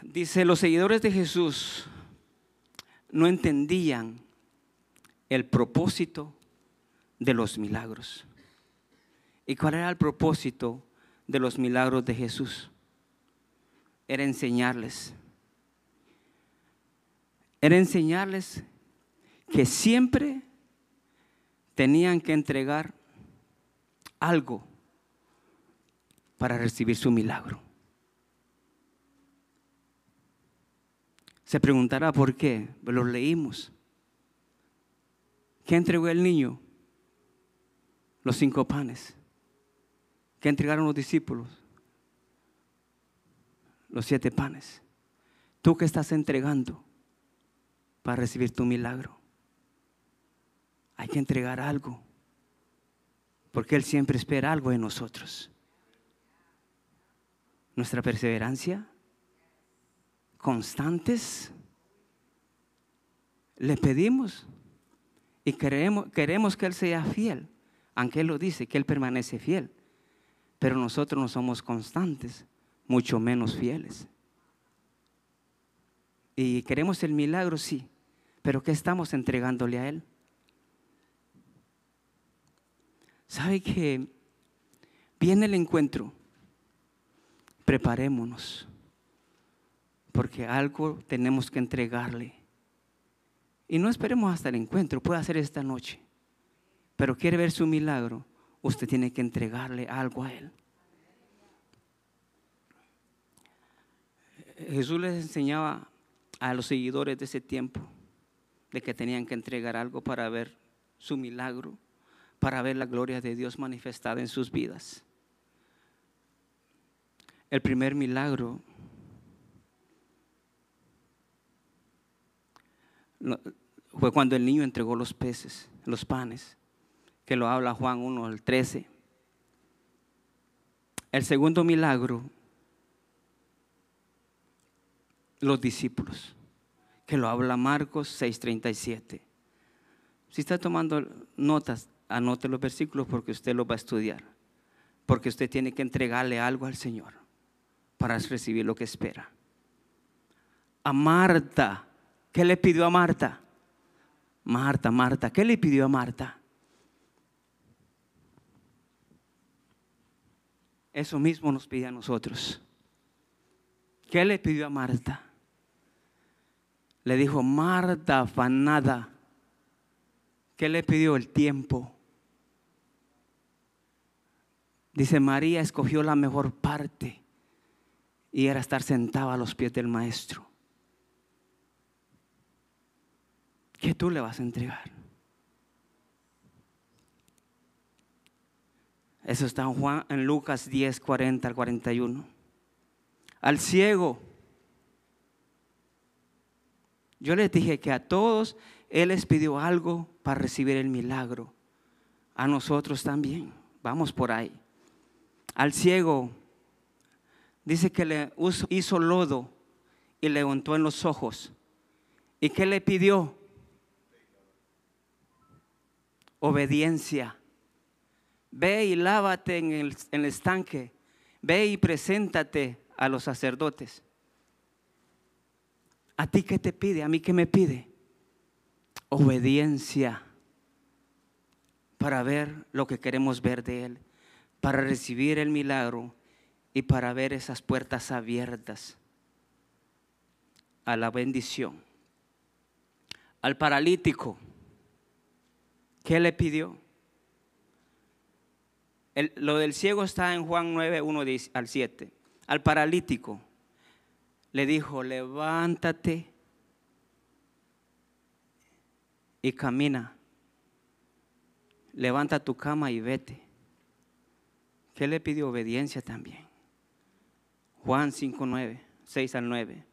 Dice, los seguidores de Jesús no entendían el propósito de los milagros. ¿Y cuál era el propósito de los milagros de Jesús? Era enseñarles. Era enseñarles que siempre tenían que entregar algo para recibir su milagro. Se preguntará por qué. Lo leímos. ¿Qué entregó el niño? Los cinco panes. ¿Qué entregaron los discípulos? Los siete panes. ¿Tú qué estás entregando para recibir tu milagro? Hay que entregar algo. Porque Él siempre espera algo de nosotros. Nuestra perseverancia, constantes, le pedimos y queremos, queremos que Él sea fiel, aunque Él lo dice, que Él permanece fiel. Pero nosotros no somos constantes, mucho menos fieles. Y queremos el milagro, sí, pero ¿qué estamos entregándole a Él? ¿Sabe que viene el encuentro? Preparémonos, porque algo tenemos que entregarle. Y no esperemos hasta el encuentro, puede hacer esta noche, pero quiere ver su milagro, usted tiene que entregarle algo a Él. Jesús les enseñaba a los seguidores de ese tiempo de que tenían que entregar algo para ver su milagro, para ver la gloria de Dios manifestada en sus vidas. El primer milagro fue cuando el niño entregó los peces, los panes, que lo habla Juan 1 al 13. El segundo milagro, los discípulos, que lo habla Marcos 6:37. Si está tomando notas, anote los versículos porque usted los va a estudiar, porque usted tiene que entregarle algo al Señor para recibir lo que espera. A Marta, ¿qué le pidió a Marta? Marta, Marta, ¿qué le pidió a Marta? Eso mismo nos pide a nosotros. ¿Qué le pidió a Marta? Le dijo, Marta, afanada. ¿Qué le pidió el tiempo? Dice, María escogió la mejor parte y era estar sentada a los pies del maestro. ¿Qué tú le vas a entregar? Eso está en, Juan, en Lucas 10, 40 al 41. Al ciego. Yo les dije que a todos Él les pidió algo para recibir el milagro. A nosotros también. Vamos por ahí. Al ciego dice que le hizo lodo y le untó en los ojos. ¿Y qué le pidió? Obediencia. Ve y lávate en el, en el estanque. Ve y preséntate a los sacerdotes. ¿A ti qué te pide? ¿A mí qué me pide? Obediencia para ver lo que queremos ver de Él, para recibir el milagro y para ver esas puertas abiertas a la bendición. Al paralítico, ¿qué le pidió? El- lo del ciego está en Juan 9, 1 al 7. Al paralítico le dijo, levántate y camina. Levanta tu cama y vete. ¿Qué le pidió? Obediencia también. Juan 5, 9, 6 al 9.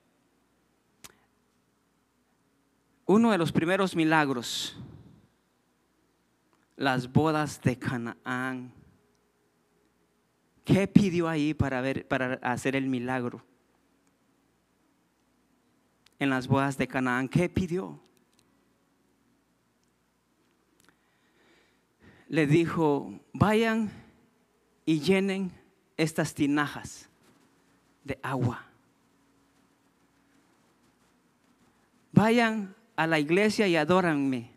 Uno de los primeros milagros, las bodas de Canaán. ¿Qué pidió ahí para, ver, para hacer el milagro? En las bodas de Canaán, ¿qué pidió? Le dijo, vayan y llenen estas tinajas de agua. Vayan a la iglesia y adóranme.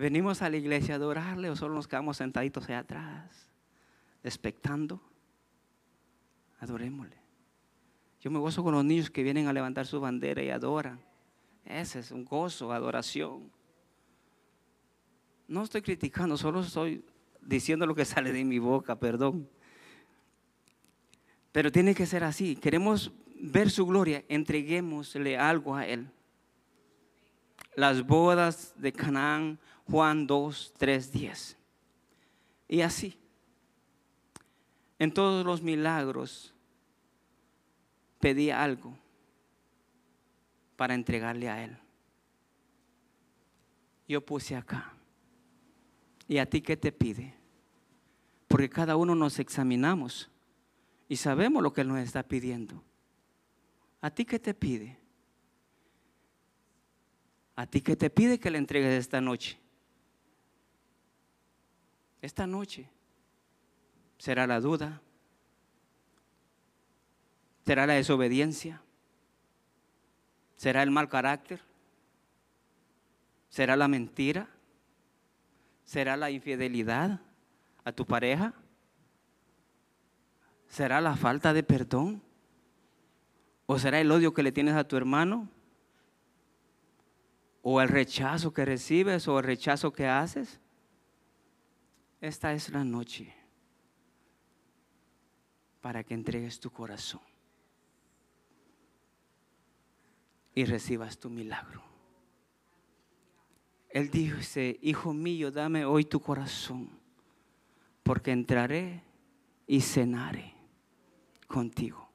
venimos a la iglesia a adorarle o solo nos quedamos sentaditos allá atrás, expectando. Adorémosle. Yo me gozo con los niños que vienen a levantar su bandera y adoran. Ese es un gozo, adoración. No estoy criticando, solo estoy diciendo lo que sale de mi boca, perdón. Pero tiene que ser así. Queremos ver su gloria, entreguémosle algo a Él. Las bodas de Canaán, Juan 2, 3, 10. Y así, en todos los milagros, pedía algo para entregarle a Él. Yo puse acá. ¿Y a ti qué te pide? Porque cada uno nos examinamos y sabemos lo que Él nos está pidiendo. ¿A ti qué te pide? ¿A ti qué te pide que le entregues esta noche? Esta noche será la duda, será la desobediencia, será el mal carácter, será la mentira, será la infidelidad a tu pareja, será la falta de perdón. ¿O será el odio que le tienes a tu hermano? ¿O el rechazo que recibes o el rechazo que haces? Esta es la noche para que entregues tu corazón y recibas tu milagro. Él dice, hijo mío, dame hoy tu corazón, porque entraré y cenaré contigo.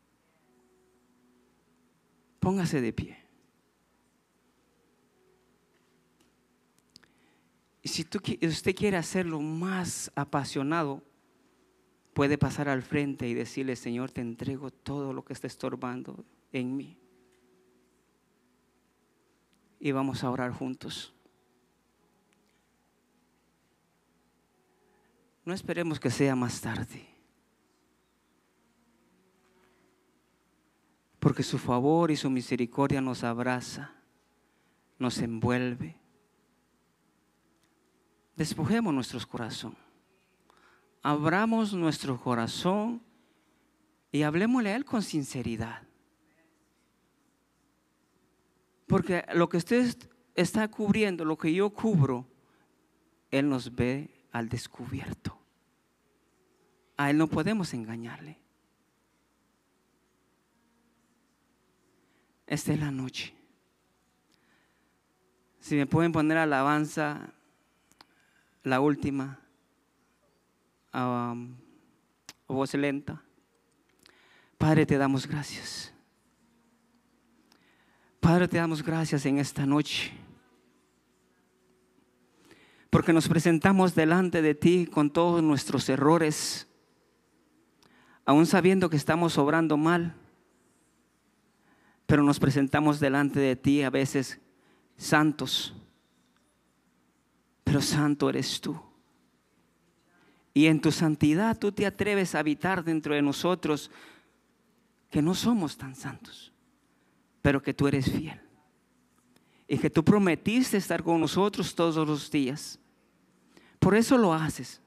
Póngase de pie. Y si tú, usted quiere hacerlo más apasionado, puede pasar al frente y decirle, Señor, te entrego todo lo que está estorbando en mí. Y vamos a orar juntos. No esperemos que sea más tarde. porque su favor y su misericordia nos abraza, nos envuelve. Despojemos nuestro corazón, abramos nuestro corazón y hablemosle a Él con sinceridad. Porque lo que usted está cubriendo, lo que yo cubro, Él nos ve al descubierto. A Él no podemos engañarle. Esta es la noche. Si me pueden poner alabanza, la última, um, voz lenta. Padre, te damos gracias. Padre, te damos gracias en esta noche. Porque nos presentamos delante de ti con todos nuestros errores, aún sabiendo que estamos obrando mal pero nos presentamos delante de ti a veces santos, pero santo eres tú. Y en tu santidad tú te atreves a habitar dentro de nosotros que no somos tan santos, pero que tú eres fiel. Y que tú prometiste estar con nosotros todos los días. Por eso lo haces.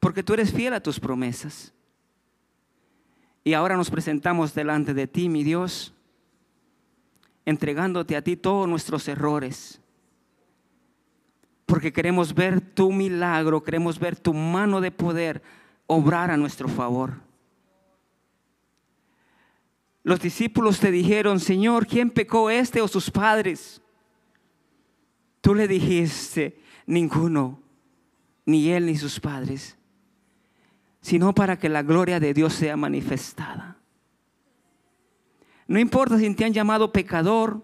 Porque tú eres fiel a tus promesas. Y ahora nos presentamos delante de ti, mi Dios, entregándote a ti todos nuestros errores. Porque queremos ver tu milagro, queremos ver tu mano de poder obrar a nuestro favor. Los discípulos te dijeron, Señor, ¿quién pecó este o sus padres? Tú le dijiste, ninguno, ni él ni sus padres, sino para que la gloria de Dios sea manifestada. No importa si te han llamado pecador,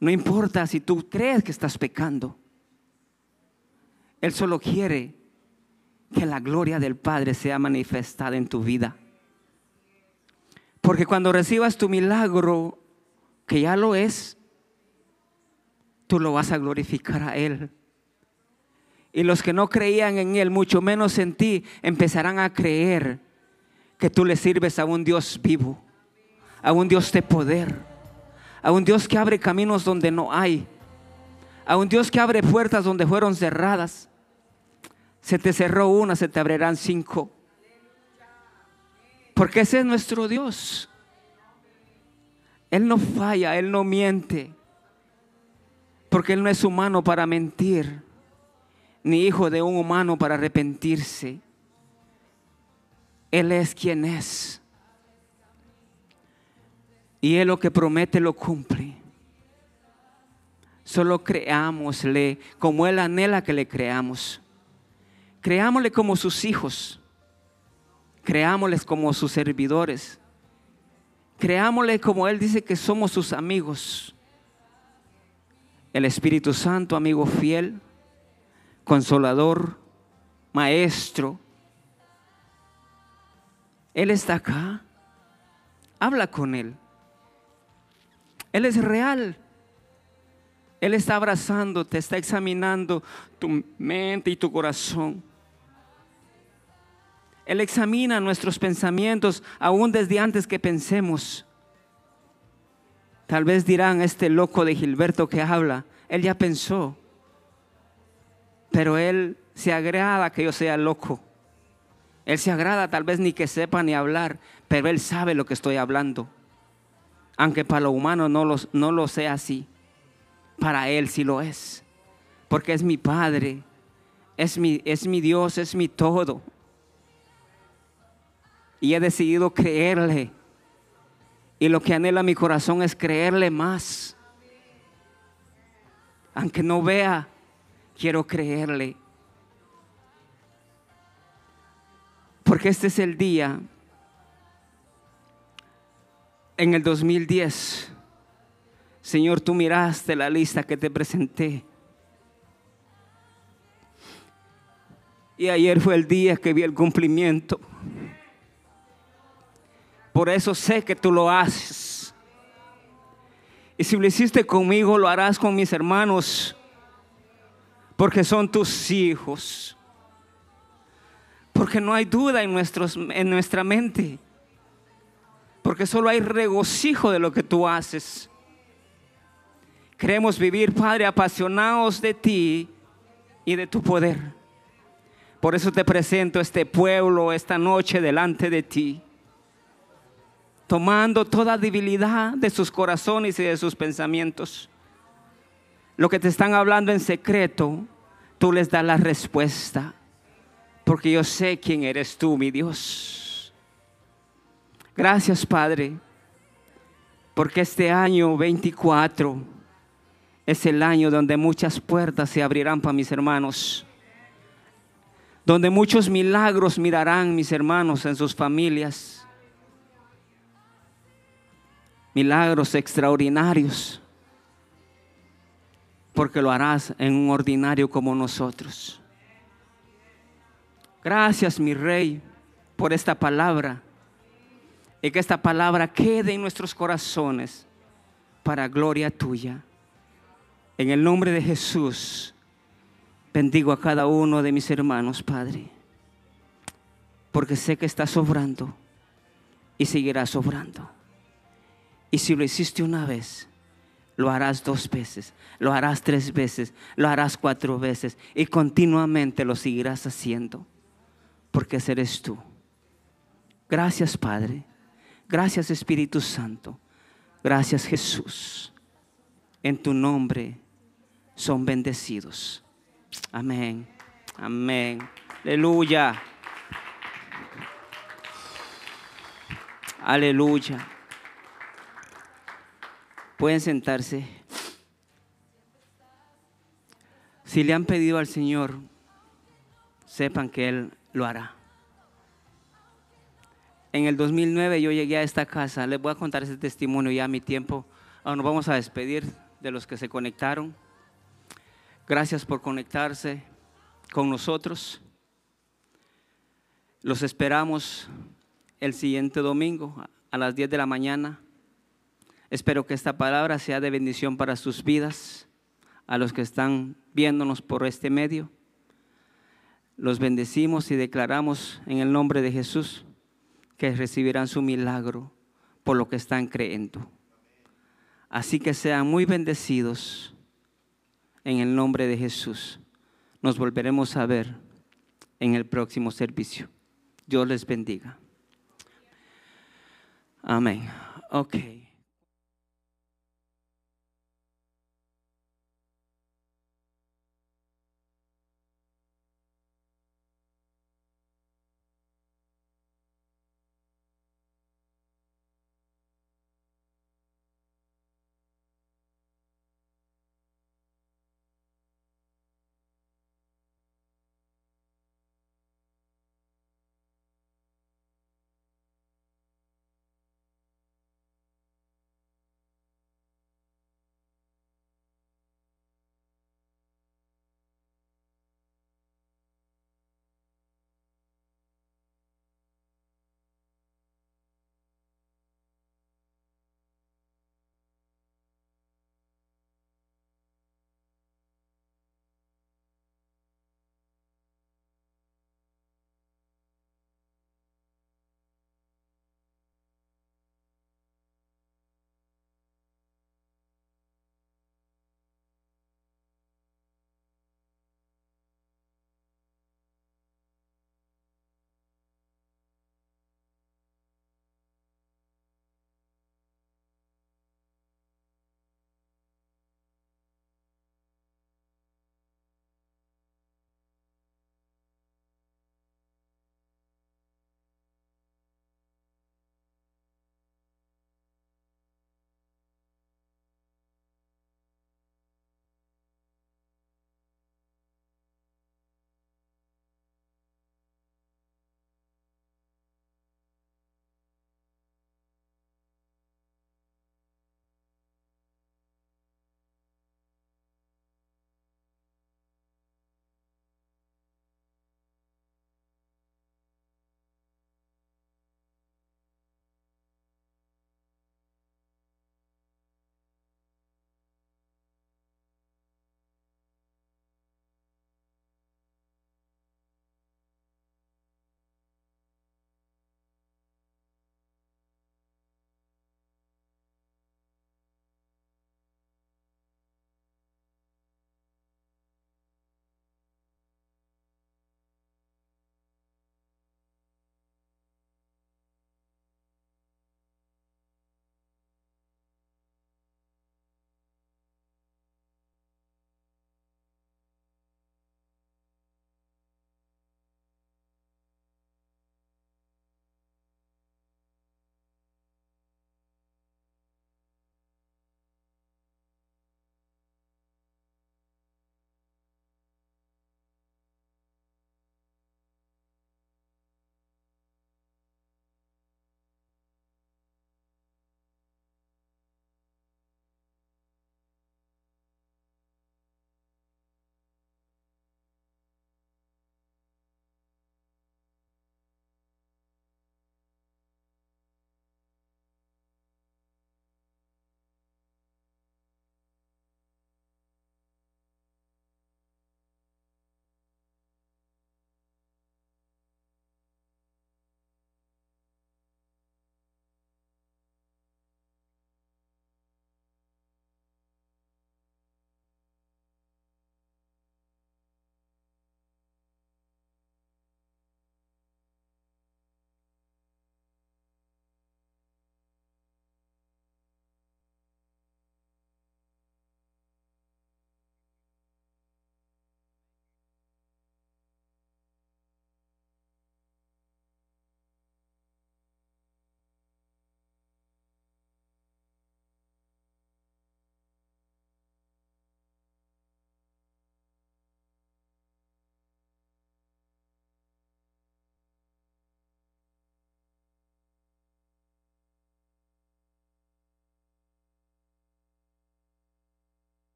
no importa si tú crees que estás pecando. Él solo quiere que la gloria del Padre sea manifestada en tu vida. Porque cuando recibas tu milagro, que ya lo es, tú lo vas a glorificar a Él. Y los que no creían en Él, mucho menos en ti, empezarán a creer que tú le sirves a un Dios vivo a un Dios de poder, a un Dios que abre caminos donde no hay, A un Dios que abre puertas donde fueron cerradas. Se te cerró una, se te abrirán cinco. Porque ese es nuestro Dios. Él no falla, Él no miente. Porque Él no es humano para mentir, ni hijo de un humano para arrepentirse. Él es quien es. Y Él lo que promete lo cumple. Solo creámosle como Él anhela que le creamos. Creámosle como sus hijos. Creámosles como sus servidores. Creámosle como Él dice que somos sus amigos. El Espíritu Santo, amigo fiel, consolador, maestro. Él está acá. Habla con Él. Él es real. Él está abrazándote, está examinando tu mente y tu corazón. Él examina nuestros pensamientos aún desde antes que pensemos. Tal vez dirán, este loco de Gilberto que habla, él ya pensó, pero él se agrada que yo sea loco. Él se agrada tal vez ni que sepa ni hablar, pero él sabe lo que estoy hablando. Aunque para lo humano no lo, no lo sea así, para él sí lo es. Porque es mi Padre, es mi, es mi Dios, es mi todo. Y he decidido creerle. Y lo que anhela mi corazón es creerle más. Aunque no vea, quiero creerle. Porque este es el día en el 2010. Señor, tú miraste la lista que te presenté. Y ayer fue el día que vi el cumplimiento. Por eso sé que tú lo haces. Y si lo hiciste conmigo, lo harás con mis hermanos. Porque son tus hijos. Porque no hay duda en, nuestros, en nuestra mente. Porque solo hay regocijo de lo que tú haces. Queremos vivir, Padre, apasionados de ti y de tu poder. Por eso te presento este pueblo esta noche delante de ti tomando toda debilidad de sus corazones y de sus pensamientos. Lo que te están hablando en secreto, tú les das la respuesta, porque yo sé quién eres tú, mi Dios. Gracias, Padre, porque este año 24 es el año donde muchas puertas se abrirán para mis hermanos donde muchos milagros mirarán mis hermanos en sus familias milagros extraordinarios, porque lo harás en un ordinario como nosotros. Gracias, mi rey, por esta palabra y que esta palabra quede en nuestros corazones para gloria tuya. En el nombre de Jesús, bendigo a cada uno de mis hermanos, Padre, porque sé que está sobrando y seguirá sobrando. Y si lo hiciste una vez, lo harás dos veces, lo harás tres veces, lo harás cuatro veces y continuamente lo seguirás haciendo, porque eres tú. Gracias Padre, gracias Espíritu Santo, gracias Jesús. En tu nombre son bendecidos. Amén, amén, aleluya. Aleluya. Pueden sentarse. Si le han pedido al Señor, sepan que Él lo hará. En el 2009 yo llegué a esta casa, les voy a contar ese testimonio ya a mi tiempo. Ahora nos vamos a despedir de los que se conectaron. Gracias por conectarse con nosotros. Los esperamos el siguiente domingo a las 10 de la mañana. Espero que esta palabra sea de bendición para sus vidas, a los que están viéndonos por este medio. Los bendecimos y declaramos en el nombre de Jesús que recibirán su milagro por lo que están creyendo. Así que sean muy bendecidos. En el nombre de Jesús. Nos volveremos a ver en el próximo servicio. Dios les bendiga. Amén. Ok.